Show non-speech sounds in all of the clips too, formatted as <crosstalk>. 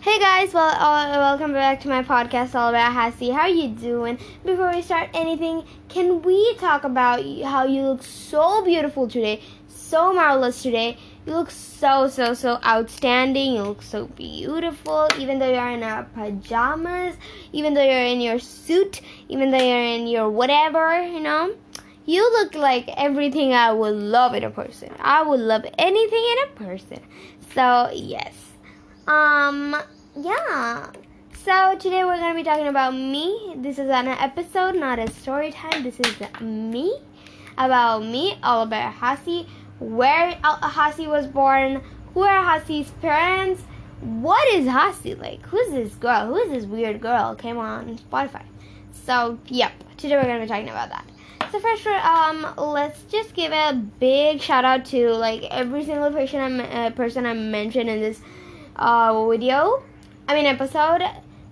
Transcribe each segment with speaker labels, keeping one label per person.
Speaker 1: Hey guys, well, uh, welcome back to my podcast all about Hassie. How are you doing? Before we start anything, can we talk about how you look so beautiful today, so marvelous today? You look so so so outstanding. You look so beautiful, even though you're in our pajamas, even though you're in your suit, even though you're in your whatever, you know. You look like everything I would love in a person. I would love anything in a person. So yes. Um, yeah. So today we're gonna be talking about me. This is an episode, not a story time. This is me, about me, all about Hassie, where Hassie was born, who are Hassie's parents, what is Hassie like? Who's this girl? Who is this weird girl? Came on Spotify. So yep, today we're gonna be talking about that. So first, um, let's just give a big shout out to like every single person I uh, person I mentioned in this uh, video. I mean episode.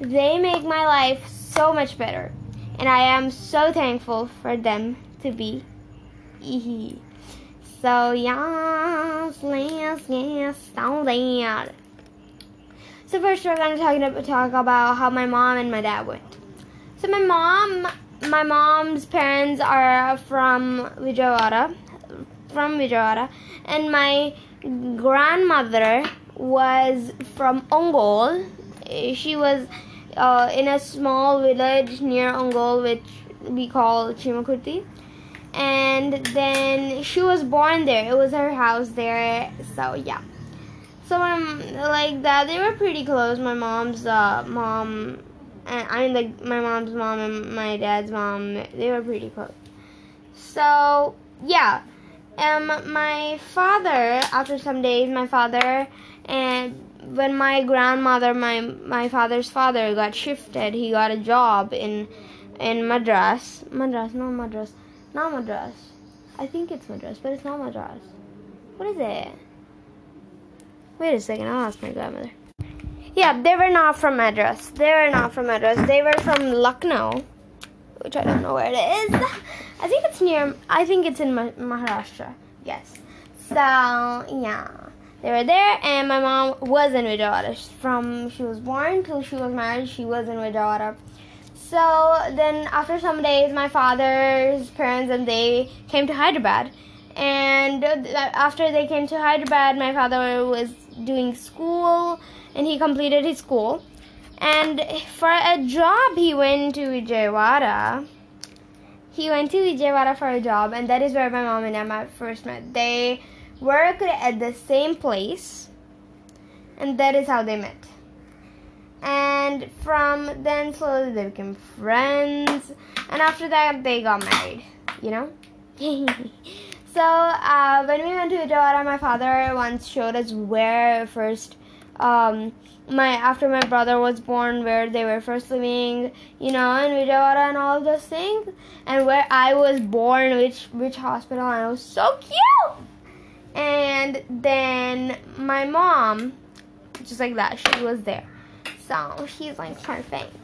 Speaker 1: They make my life so much better, and I am so thankful for them to be. so yes, yes, yes, so that. So first, we're gonna talk, talk about how my mom and my dad went. So my mom my mom's parents are from Vijayawada, from Vijayawada, and my grandmother was from Ongole. She was uh, in a small village near Ongole, which we call Chimakurti. And then she was born there. It was her house there. So yeah. So um, like that, they were pretty close. My mom's uh, mom and I mean like my mom's mom and my dad's mom, they were pretty close. So yeah, um, my father after some days, my father and when my grandmother, my my father's father got shifted, he got a job in in Madras, Madras, not Madras, not Madras. I think it's Madras, but it's not Madras. What is it? Wait a second, I'll ask my grandmother. Yeah, they were not from Madras. They were not from Madras. They were from Lucknow, which I don't know where it is. I think it's near. I think it's in Maharashtra. Yes. So yeah, they were there, and my mom was in Vijayawada. From she was born till she was married, she was in Vijayawada. So then, after some days, my father's parents and they came to Hyderabad. And uh, uh, after they came to Hyderabad, my father was doing school and he completed his school. And for a job, he went to Vijayawada. He went to Vijayawada for a job, and that is where my mom and I first met. They worked at the same place, and that is how they met. And from then, slowly they became friends, and after that, they got married. You know. <laughs> so uh, when we went to Vijayawada, my father once showed us where first um, my after my brother was born, where they were first living, you know, in Vijayawada and all those things, and where I was born, which which hospital, and it was so cute. And then my mom, just like that, she was there, so she's like perfect.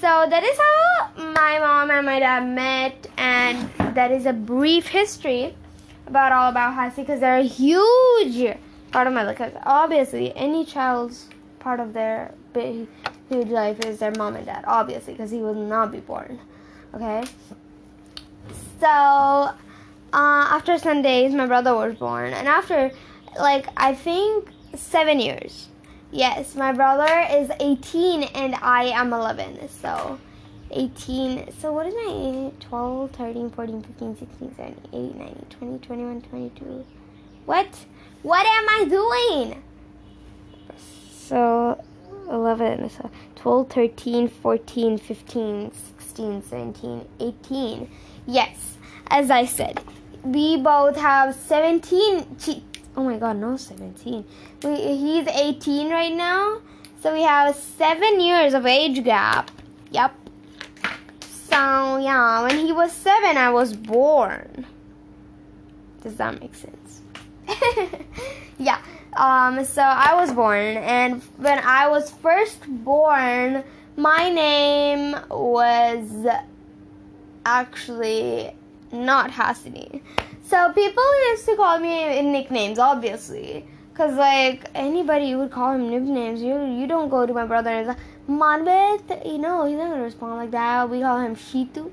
Speaker 1: So that is how my mom and my dad met, and that is a brief history about all about Hassie because they're a huge part of my life. Because obviously, any child's part of their big, huge life is their mom and dad. Obviously, because he will not be born. Okay. So uh, after some days, my brother was born, and after like I think seven years. Yes, my brother is 18 and I am 11. So 18. So what is my age? 12, 13, 14, 15, 16, 17, 18, 19, 20, 21, 22. What? What am I doing? So 11, so 12, 13, 14, 15, 16, 17, 18. Yes, as I said, we both have 17. Oh my god, no 17. We, he's 18 right now. So we have seven years of age gap. Yep. So yeah, when he was seven, I was born. Does that make sense? <laughs> yeah. Um, so I was born, and when I was first born, my name was actually not Hasini. So people used to call me in nicknames, obviously. Cause like anybody would call him nicknames. You you don't go to my brother and Manvit. You know he's not gonna respond like that. We call him Shitu.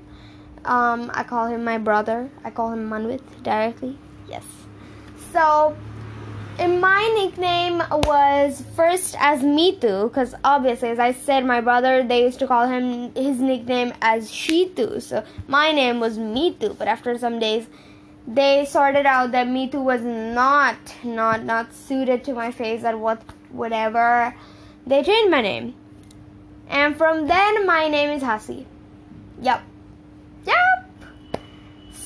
Speaker 1: Um, I call him my brother. I call him Manvit directly. Yes. So, and my nickname was first as Mitu, because obviously, as I said, my brother they used to call him his nickname as Shitu. So my name was Mitu. But after some days they sorted out that Mitu was not not not suited to my face or what whatever. They changed my name. And from then my name is Hasi. Yep. Yep.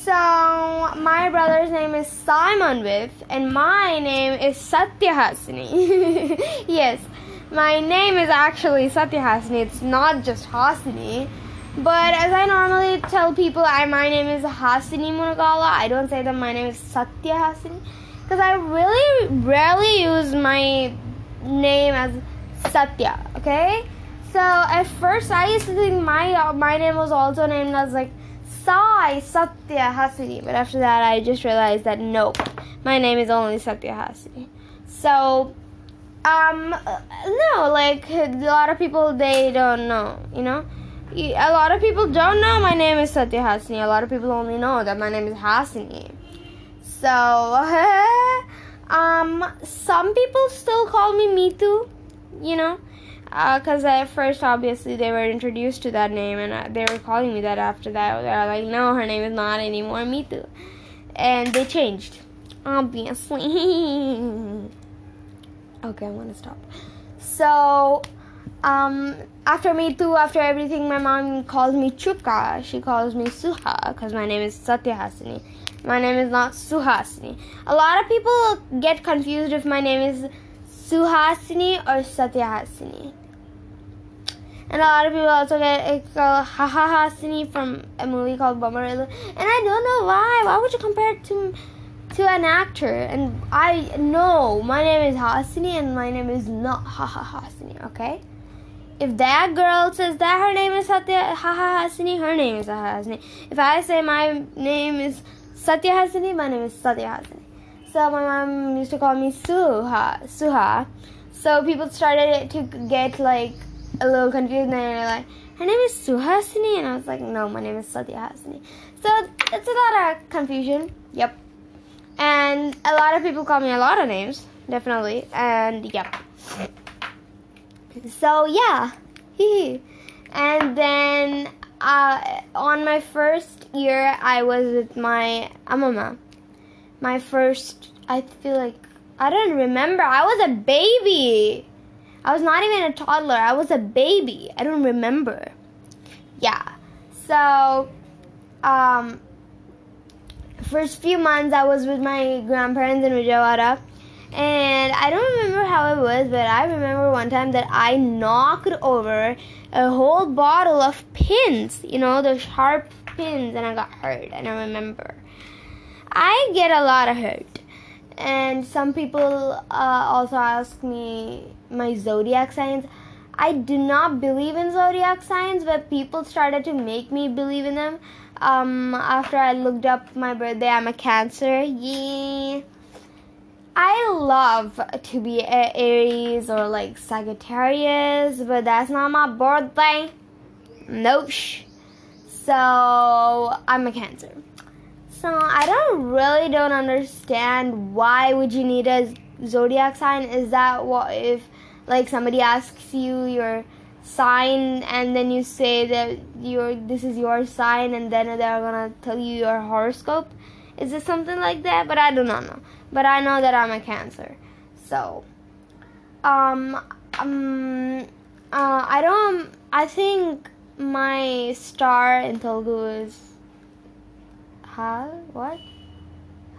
Speaker 1: So my brother's name is Sai Manvit and my name is Satya Hasini. <laughs> yes. My name is actually Satya Hasini. It's not just Hasini. But as I normally tell people, I my name is Hasini Munagala. I don't say that my name is Satya Hasini because I really rarely use my name as Satya. Okay, so at first I used to think my uh, my name was also named as like Sai Satya Hasini, but after that I just realized that nope, my name is only Satya Hasini. So um no, like a lot of people they don't know, you know a lot of people don't know my name is Satya Hasini. A lot of people only know that my name is Hasini. So, <laughs> um, some people still call me Mitu, you know, because uh, at first, obviously, they were introduced to that name and uh, they were calling me that after that. They're like, no, her name is not anymore Mitu. And they changed, obviously. <laughs> okay, I'm gonna stop. So, um, after me too, after everything, my mom calls me Chuka. She calls me Suha because my name is Satyahasini. My name is not Suhasini. A lot of people get confused if my name is Suhasini or Satyahasini. And a lot of people also get uh, Hahahasini from a movie called Bommarillu. And I don't know why. Why would you compare it to to an actor? And I know my name is Hasini and my name is not Hahahasini, okay? if that girl says that her name is Satya Haha Hasini, her name is Haha Hasini. If I say my name is Satya Hasini, my name is Satya Hasini. So my mom used to call me Suha, Suha. So people started to get like a little confused and they're like, her name is Suhasini, and I was like, no, my name is Satya Hasini. So it's a lot of confusion. Yep. And a lot of people call me a lot of names, definitely. And yep. So yeah, <laughs> and then uh, on my first year, I was with my mama. My first, I feel like I don't remember. I was a baby. I was not even a toddler. I was a baby. I don't remember. Yeah. So, um, first few months I was with my grandparents in Vijayawada and I don't remember how it was, but I remember one time that I knocked over a whole bottle of pins, you know, the sharp pins, and I got hurt. And I remember. I get a lot of hurt. And some people uh, also ask me my zodiac signs. I do not believe in zodiac signs, but people started to make me believe in them. Um, after I looked up my birthday, I'm a Cancer. Yeah. I love to be Aries or like Sagittarius, but that's not my birthday. Nope. So I'm a Cancer. So I don't really don't understand why would you need a zodiac sign? Is that what if like somebody asks you your sign and then you say that your this is your sign and then they're gonna tell you your horoscope? Is it something like that? But I do not know but I know that I'm a Cancer. So, um, um, uh, I don't. I think my star in Telugu is. Huh? What?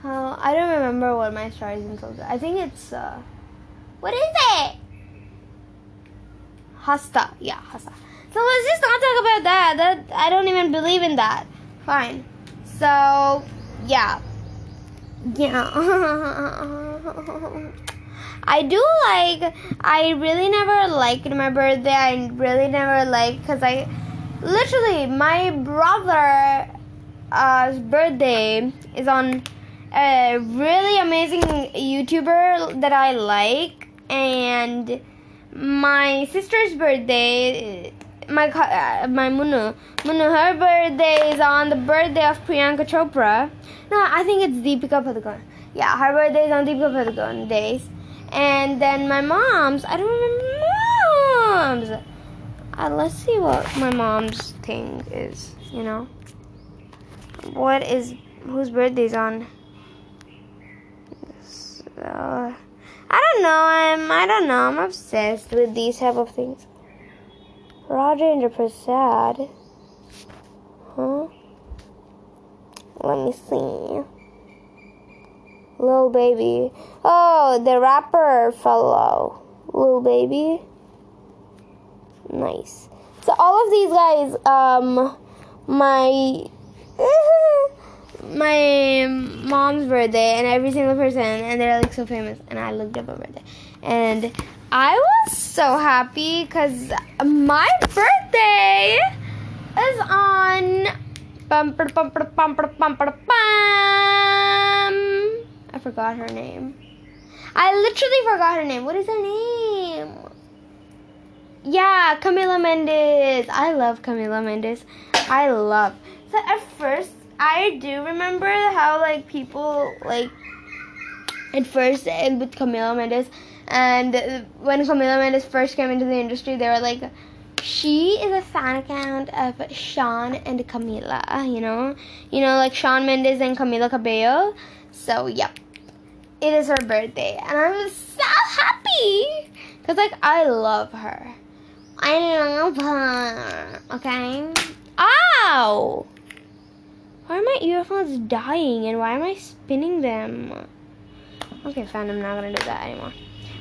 Speaker 1: Huh? I don't remember what my star is in Telugu. I think it's. Uh, what is it? Hasta. Yeah, Hasta. So let's just not talk about that. That I don't even believe in that. Fine. So yeah. Yeah. <laughs> I do like, I really never liked my birthday. I really never liked, because I, literally, my brother's uh, birthday is on a really amazing YouTuber that I like, and my sister's birthday. My uh, my Munu Munu her birthday is on the birthday of Priyanka Chopra. No, I think it's Deepika Padukone. Yeah, her birthday is on Deepika Padukone days. And then my mom's, I don't remember mom's. Uh, let's see what my mom's thing is, you know. What is, whose birthday's on? I don't know, I'm, I don't know, I'm obsessed with these type of things. Roger Rajendra Prasad. Huh? Let me see. Lil Baby. Oh, the rapper fellow. Lil Baby. Nice. So all of these guys, um, my <laughs> my mom's birthday and every single person, and they're like so famous. And I looked up a birthday, and I was so happy because my birthday is on. I forgot her name. I literally forgot her name. What is her name? Yeah, Camila Mendes. I love Camila Mendes. I love. So at first, I do remember how like people like at first with Camila Mendes, and when Camila Mendes first came into the industry, they were like, she is a fan account of Shawn and Camila. You know, you know like Shawn Mendes and Camila Cabello. So yep, it is her birthday, and I'm so happy because like I love her. I love her. Okay. Ow! Why are my earphones dying and why am I spinning them? Okay, fine, I'm not gonna do that anymore.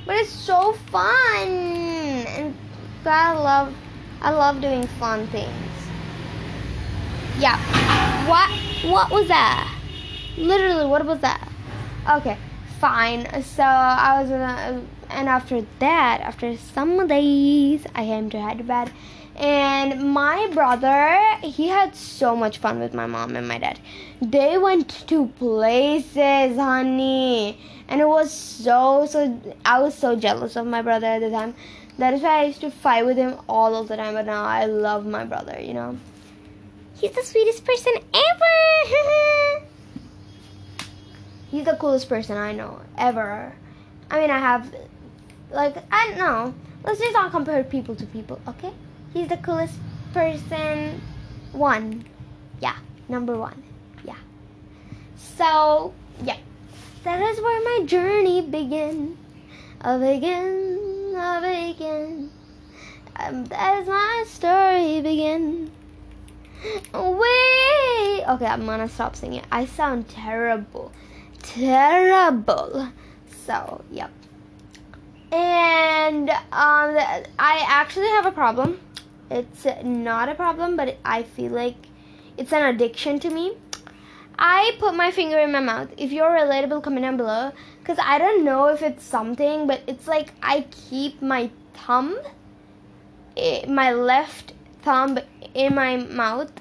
Speaker 1: But it's so fun! And I love I love doing fun things. Yeah. What what was that? Literally, what was that? Okay, fine. So I was gonna and after that, after some days, I came to Hyderabad. And my brother, he had so much fun with my mom and my dad. They went to places, honey. And it was so, so, I was so jealous of my brother at the time. That is why I used to fight with him all of the time. But now I love my brother, you know. He's the sweetest person ever. <laughs> He's the coolest person I know ever. I mean, I have like I don't know. Let's just not compare people to people, okay? He's the coolest person. One, yeah, number one, yeah. So yeah, that is where my journey began. I begin, I begin. Um, that is my story begin. Wait. Okay, I'm gonna stop singing. I sound terrible, terrible. So yep and um, I actually have a problem. It's not a problem, but I feel like it's an addiction to me. I put my finger in my mouth. If you're relatable, comment down below. Because I don't know if it's something, but it's like I keep my thumb, eh, my left thumb in my mouth.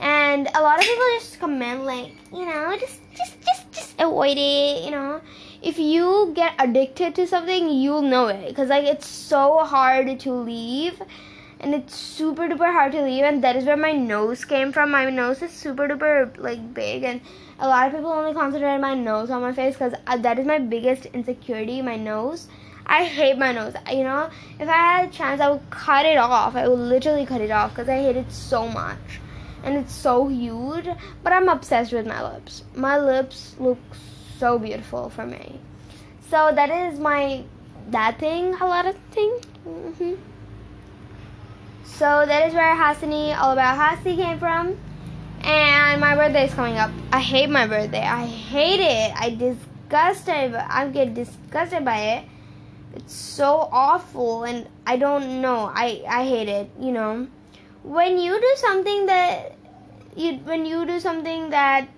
Speaker 1: And a lot of people just comment like, you know, just, just, just, just avoid it, you know if you get addicted to something, you'll know it because like it's so hard to leave and it's super duper hard to leave and that is where my nose came from my nose is super duper like big and a lot of people only concentrate my nose on my face because uh, that is my biggest insecurity my nose i hate my nose you know if i had a chance i would cut it off i would literally cut it off because i hate it so much and it's so huge but i'm obsessed with my lips my lips look so beautiful for me. So that is my that thing, a lot of thing. Mm-hmm. So that is where Hasini, all about Hasi came from. And my birthday is coming up. I hate my birthday. I hate it. I disgusted. I get disgusted by it. It's so awful, and I don't know. I I hate it. You know, when you do something that you when you do something that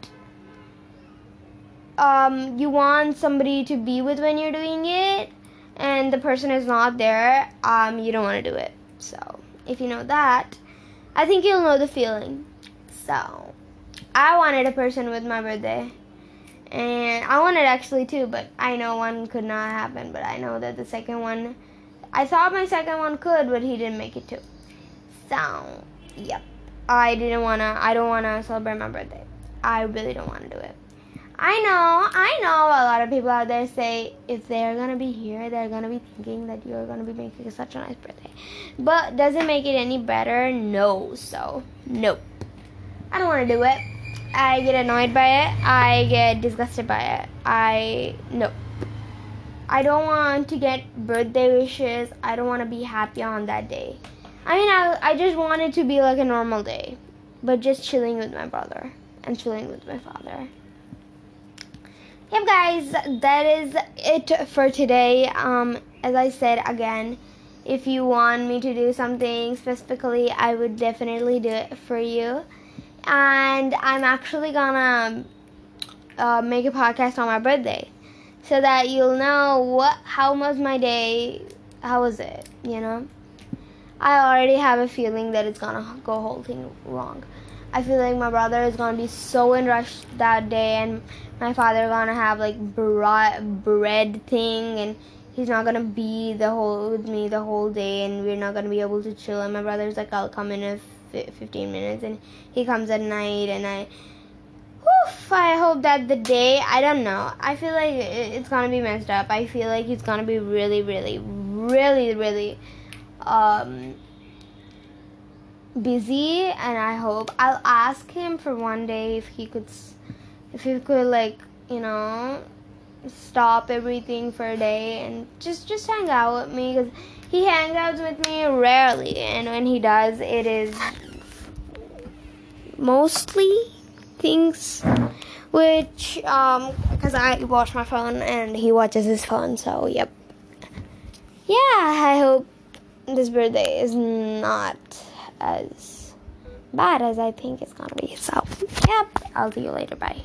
Speaker 1: um, you want somebody to be with when you're doing it and the person is not there, um, you don't want to do it. So, if you know that, I think you'll know the feeling. So, I wanted a person with my birthday. and I wanted actually two, but I know one could not happen. But I know that the second one, I thought my second one could, but he didn't make it too. So, yep, I didn't wanna. I don't wanna celebrate my birthday. I really don't wanna do it. I know, I know a lot of people out there say if they're gonna be here, they're gonna be thinking that you're gonna be making such a nice birthday. But does it make it any better? No. So, nope. I don't wanna do it. I get annoyed by it. I get disgusted by it. I, nope. I don't want to get birthday wishes. I don't want to be happy on that day. I mean, I, I just want it to be like a normal day, but just chilling with my brother and chilling with my father yep guys that is it for today. Um as i said again if you want me to do something specifically i would definitely do it for you. And i'm actually gonna uh, make a podcast on my birthday so that you'll know what how was my day how was it you know i already have a feeling that it's gonna go whole thing wrong I feel like my brother is gonna be so in rush that day, and my father gonna have like bread bread thing, and he's not gonna be the whole with me the whole day, and we're not gonna be able to chill. And my brother's like, I'll come in a 15 minutes, and he comes at night, and I. Oof, I hope that the day, I don't know. I feel like it's gonna be messed up. I feel like he's gonna be really, really, really, really, um, busy and I hope I'll ask him for one day if he could if he could like you know stop everything for a day and just just hang out with me because he hangs out with me rarely and when he does it is mostly things which um because I watch my phone and he watches his phone so yep. Yeah I hope this birthday is not as bad as I think it's gonna be. So, yep, I'll see you later. Bye.